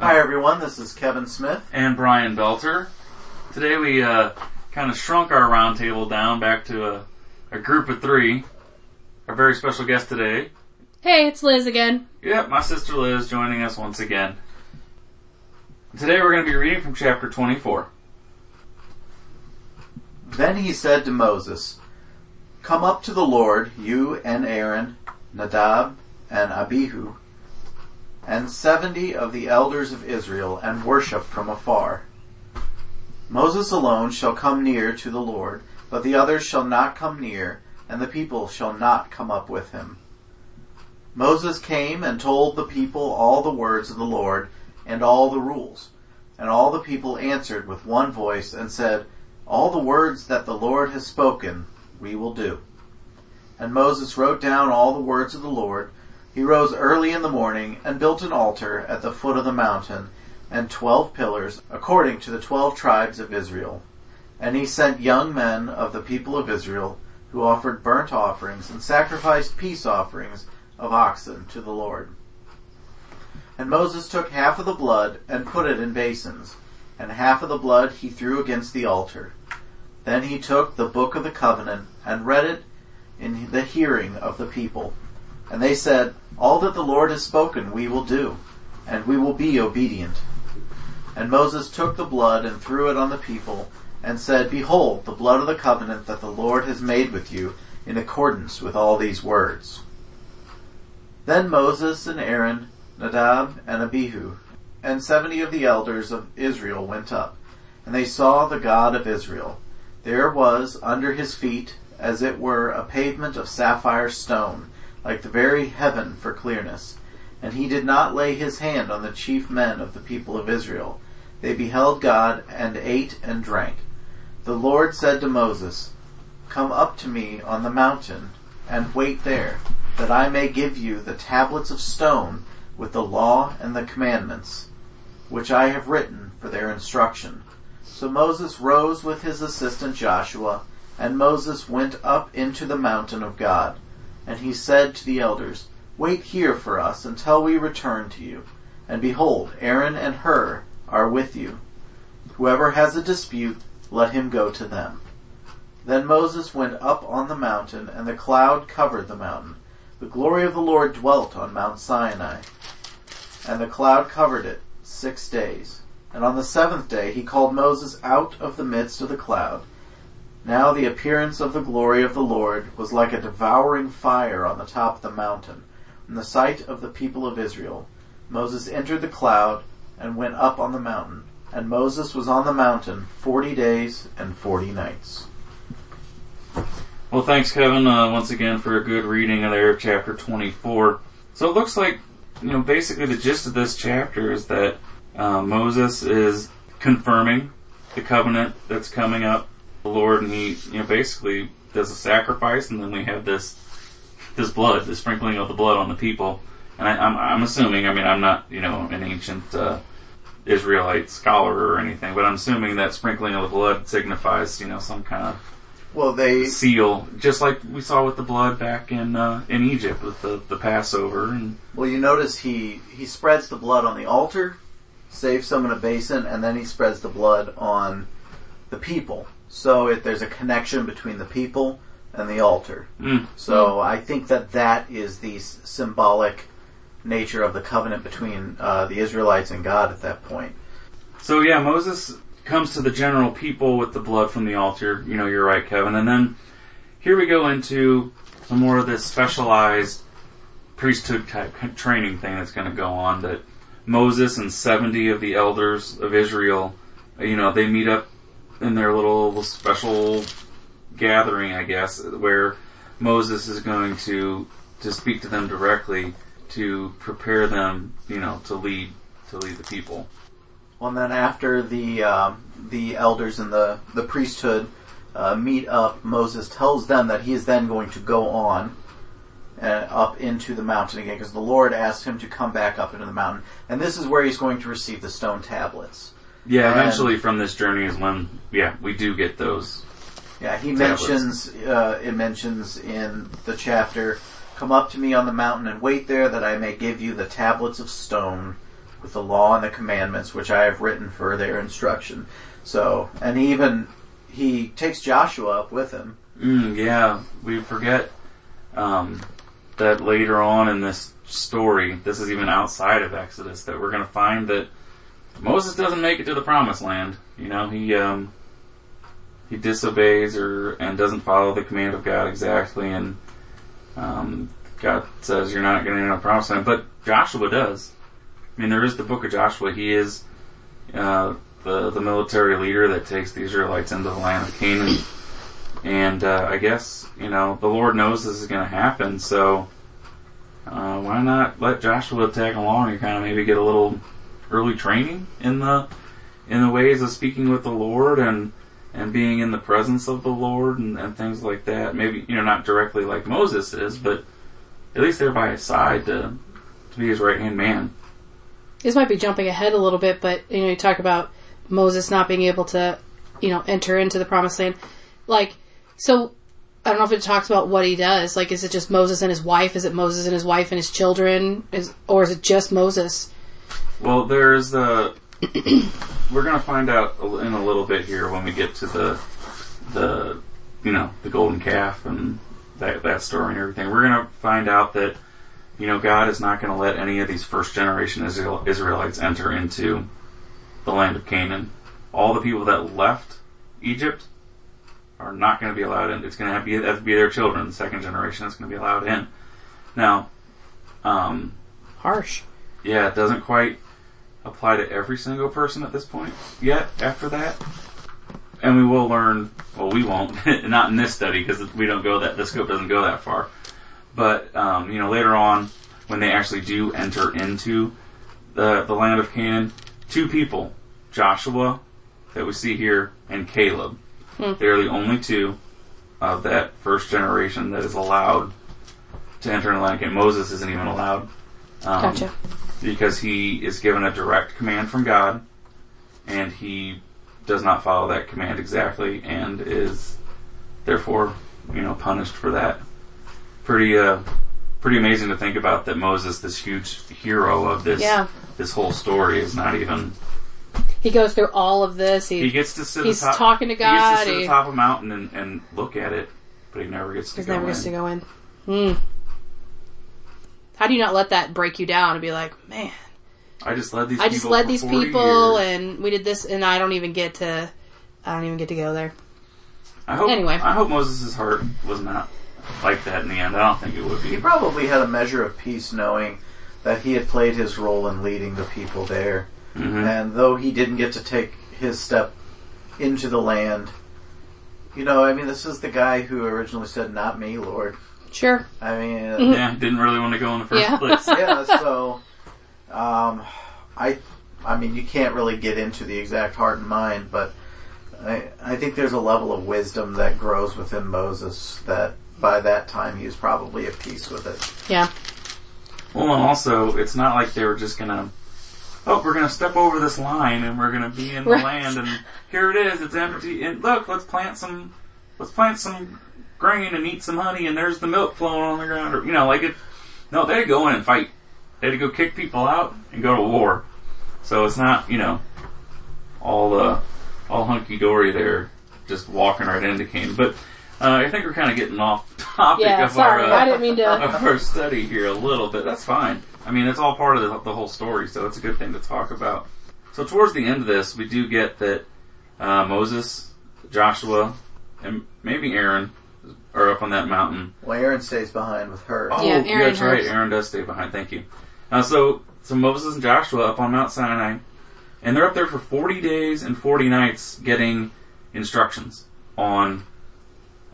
Hi everyone, this is Kevin Smith. and Brian Belter. Today we uh, kind of shrunk our roundtable down back to a, a group of three. Our very special guest today, Hey, it's Liz again. yep, my sister Liz joining us once again. Today we're going to be reading from chapter 24. Then he said to Moses, Come up to the Lord, you and Aaron, Nadab and Abihu, and seventy of the elders of Israel, and worship from afar. Moses alone shall come near to the Lord, but the others shall not come near, and the people shall not come up with him. Moses came and told the people all the words of the Lord and all the rules. And all the people answered with one voice and said, All the words that the Lord has spoken, we will do. And Moses wrote down all the words of the Lord. He rose early in the morning and built an altar at the foot of the mountain and twelve pillars according to the twelve tribes of Israel. And he sent young men of the people of Israel who offered burnt offerings and sacrificed peace offerings of oxen to the Lord. And Moses took half of the blood and put it in basins, and half of the blood he threw against the altar. Then he took the book of the covenant and read it in the hearing of the people. And they said, All that the Lord has spoken we will do, and we will be obedient. And Moses took the blood and threw it on the people, and said, Behold, the blood of the covenant that the Lord has made with you in accordance with all these words. Then Moses and Aaron, Nadab and Abihu, and seventy of the elders of Israel went up, and they saw the God of Israel. There was under his feet, as it were, a pavement of sapphire stone, like the very heaven for clearness. And he did not lay his hand on the chief men of the people of Israel. They beheld God and ate and drank. The Lord said to Moses, Come up to me on the mountain and wait there, that I may give you the tablets of stone with the law and the commandments, which I have written for their instruction. So Moses rose with his assistant Joshua, and Moses went up into the mountain of God. And he said to the elders, Wait here for us until we return to you. And behold, Aaron and Hur are with you. Whoever has a dispute, let him go to them. Then Moses went up on the mountain, and the cloud covered the mountain. The glory of the Lord dwelt on Mount Sinai, and the cloud covered it six days. And on the seventh day he called Moses out of the midst of the cloud. Now the appearance of the glory of the Lord was like a devouring fire on the top of the mountain, in the sight of the people of Israel. Moses entered the cloud and went up on the mountain, and Moses was on the mountain forty days and forty nights. Well, thanks, Kevin, uh, once again for a good reading of there, chapter 24. So it looks like, you know, basically the gist of this chapter is that uh, Moses is confirming the covenant that's coming up, the Lord, and he, you know, basically does a sacrifice, and then we have this this blood, the sprinkling of the blood on the people. And I, I'm, I'm assuming, I mean, I'm not, you know, an ancient uh, Israelite scholar or anything, but I'm assuming that sprinkling of the blood signifies, you know, some kind of Well, they seal, just like we saw with the blood back in uh, in Egypt with the, the Passover. And Well, you notice he he spreads the blood on the altar, saves some in a basin, and then he spreads the blood on the people. So it, there's a connection between the people and the altar. mm, So I think that that is the s- symbolic nature of the covenant between uh, the Israelites and God at that point. so yeah, Moses comes to the general people with the blood from the altar. You know, you're right, Kevin. And then here we go into some more of this specialized priesthood type training thing that's going to go on. That Moses and 70 of the elders of Israel, you know, they meet up in their little special gathering, I guess, where Moses is going to to speak to them directly to prepare them, you know, to lead to lead the people. Well, and then after the um, the elders and the the priesthood uh, meet up, Moses tells them that he is then going to go on uh, up into the mountain again, because the Lord asked him to come back up into the mountain, and this is where he's going to receive the stone tablets. Yeah, And- eventually from this journey is when yeah we do get those. Yeah, he Tablets. mentions uh, it mentions in the chapter, "Come up to me on the mountain and wait there, that I may give you the tablets of stone with the law and the commandments which I have written for their instruction. So, and even he takes Joshua up with him. Mm, yeah, we forget um, that later on in this story, this is even outside of Exodus, that we're going to find that Moses doesn't make it to the promised land. You know, he um, he disobeys or and doesn't follow the command of God exactly, and um, God says you're not going to enter the promised land. But Joshua does. I mean, there is the book of Joshua. He is uh, the the military leader that takes the Israelites into the land of Canaan. And uh, I guess you know the Lord knows this is going to happen, so uh, why not let Joshua tag along and kind of maybe get a little early training in the in the ways of speaking with the Lord and and being in the presence of the Lord and, and things like that. Maybe you know not directly like Moses is, but at least they're by his side to to be his right hand man. This might be jumping ahead a little bit, but you know, you talk about Moses not being able to, you know, enter into the promised land. Like, so I don't know if it talks about what he does. Like, is it just Moses and his wife? Is it Moses and his wife and his children? Is or is it just Moses? Well, there's the. we're gonna find out in a little bit here when we get to the the you know the golden calf and that that story and everything. We're gonna find out that you know God is not gonna let any of these first generation Israel, Israelites enter into the land of Canaan. All the people that left Egypt are not going to be allowed in. It's going to have to be, have to be their children. The second generation is going to be allowed in. Now, um, Harsh. yeah, it doesn't quite apply to every single person at this point yet. After that, and we will learn. Well, we won't. not in this study because we don't go that. The scope doesn't go that far. But um, you know, later on, when they actually do enter into the the land of Canaan, two people, Joshua, that we see here, and Caleb. They're the only two of that first generation that is allowed to enter in the land of Canaan. Moses isn't even allowed. Um, Gotcha. Because he is given a direct command from God, and he does not follow that command exactly, and is therefore, you know, punished for that. Pretty, uh, pretty amazing to think about that Moses, this huge hero of this Yeah. this whole story, is not even. He goes through all of this. He, He gets to sit. He's atop, talking to God. He gets to sit he- atop a mountain and, and look at it, but he never gets to go never in. gets to go in. Hmm. How do you not let that break you down and be like, man, I just led these. I just people led these people years. and we did this and I don't even get to, I don't even get to go there. I hope. anyway. I hope Moses' heart was not like that in the end. I don't think it would be. He probably had a measure of peace knowing that he had played his role in leading the people there. Mhm. And though he didn't get to take his step into the land, you know, I mean, this is the guy who originally said, not me, Lord. Sure. I mean, Yeah, didn't really want to go in the first Yeah. place. yeah, so, um, I, I mean, you can't really get into the exact heart and mind, but I, I think there's a level of wisdom that grows within Moses that by that time he was probably at peace with it. Yeah. Well, and also, it's not like they were just gonna, oh, we're gonna step over this line and we're gonna be in the Right. land and here it is, it's empty, and look, let's plant some, let's plant some grain and eat some honey and there's the milk flowing on the ground, or, you know, like it, no, they had to go in and fight. They had to go kick people out and go to war. So it's not, you know, all, uh, all hunky dory there, just walking right into Canaan. But, uh, I think we're kind of getting off topic Yeah, of sorry. our, uh, I didn't mean to. of our study here a little bit. That's fine. I mean, it's all part of the, the whole story, so it's a good thing to talk about. So towards the end of this, we do get that uh, Moses, Joshua, and maybe Aaron are up on that mountain. Well, Aaron stays behind with Hur. Oh, Yeah, Aaron that's right. has- Aaron does stay behind. Thank you. Uh, so, so Moses and Joshua up on Mount Sinai, and they're up there for 40 days and 40 nights getting instructions on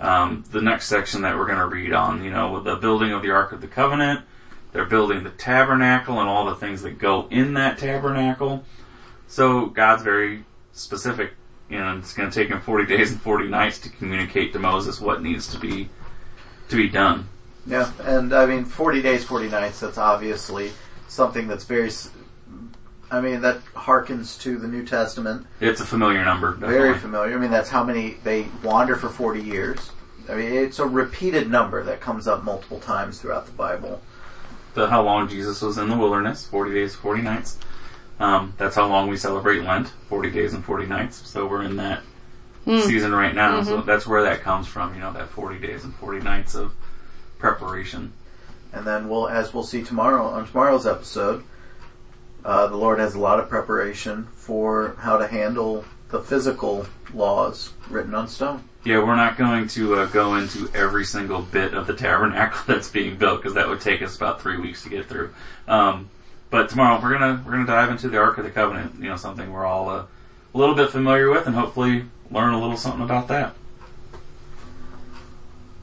um, the next section that we're going to read on. You know, with the building of the Ark of the Covenant, they're building the tabernacle and all the things that go in that tabernacle. So God's very specific. Know, it's going to take him 40 days and 40 nights to communicate to Moses what needs to be to be done. Yeah, and I mean, 40 days, 40 nights, that's obviously something that's very, I mean, that harkens to the New Testament. It's a familiar number. Definitely. Very familiar. I mean, that's how many, they wander for 40 years. I mean, it's a repeated number that comes up multiple times throughout the Bible. The how long Jesus was in the wilderness, forty days, forty nights. Um, that's how long we celebrate Lent, 40 days and 40 nights. So we're in that season right now. So that's where that comes from, you know, that 40 days and 40 nights of preparation. And then we'll, as we'll see tomorrow on tomorrow's episode, uh, the Lord has a lot of preparation for how to handle the physical laws written on stone. Yeah, we're not going to uh, go into every single bit of the tabernacle that's being built because that would take us about three weeks to get through. Um, but tomorrow we're gonna we're gonna dive into the Ark of the Covenant. You know, something we're all uh, a little bit familiar with, and hopefully learn a little something about that.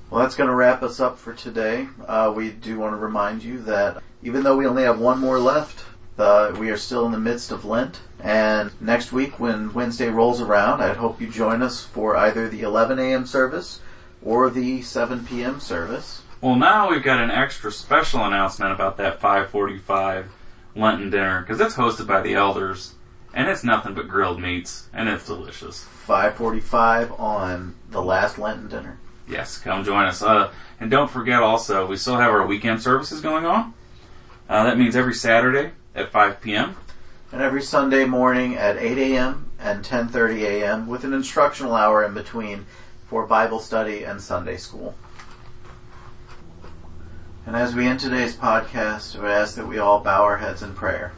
Well, that's going to wrap us up for today. Uh, we do want to remind you that even though we only have one more left, uh, we are still in the midst of Lent. And next week, when Wednesday rolls around, I'd hope you join us for either the 11 a.m. service or the 7 p.m. service. Well, now we've got an extra special announcement about that 545 Lenten dinner because it's hosted by the elders, and it's nothing but grilled meats, and it's delicious. 5:45 on the last Lenten dinner. Yes, come join us. Uh, and don't forget also, we still have our weekend services going on. Uh, that means every Saturday at 5 p.m. And every Sunday morning at 8 a.m. and 10:30 a.m. with an instructional hour in between for Bible study and Sunday school. And as we end today's podcast, I would ask that we all bow our heads in prayer.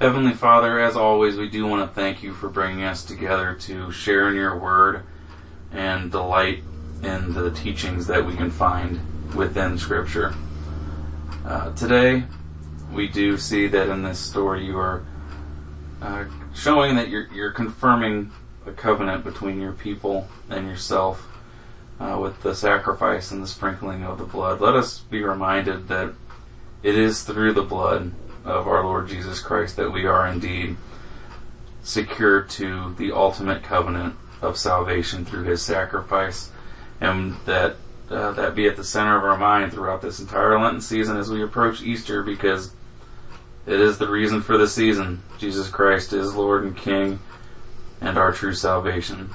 Heavenly Father, as always, we do want to thank you for bringing us together to share in your word and delight in the teachings that we can find within Scripture. Uh, today, we do see that in this story you are uh, showing that you're, you're confirming a covenant between your people and yourself uh, with the sacrifice and the sprinkling of the blood. Let us be reminded that it is through the blood of our Lord Jesus Christ that we are indeed secure to the ultimate covenant of salvation through his sacrifice and that uh, that be at the center of our mind throughout this entire Lenten season as we approach Easter because it is the reason for the season. Jesus Christ is Lord and King and our true salvation.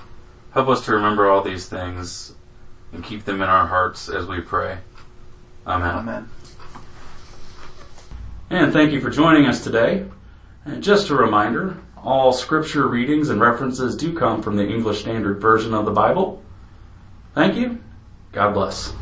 Help us to remember all these things and keep them in our hearts as we pray. Amen. Amen. And thank you for joining us today. And just a reminder, all scripture readings and references do come from the English Standard Version of the Bible. Thank you. God bless.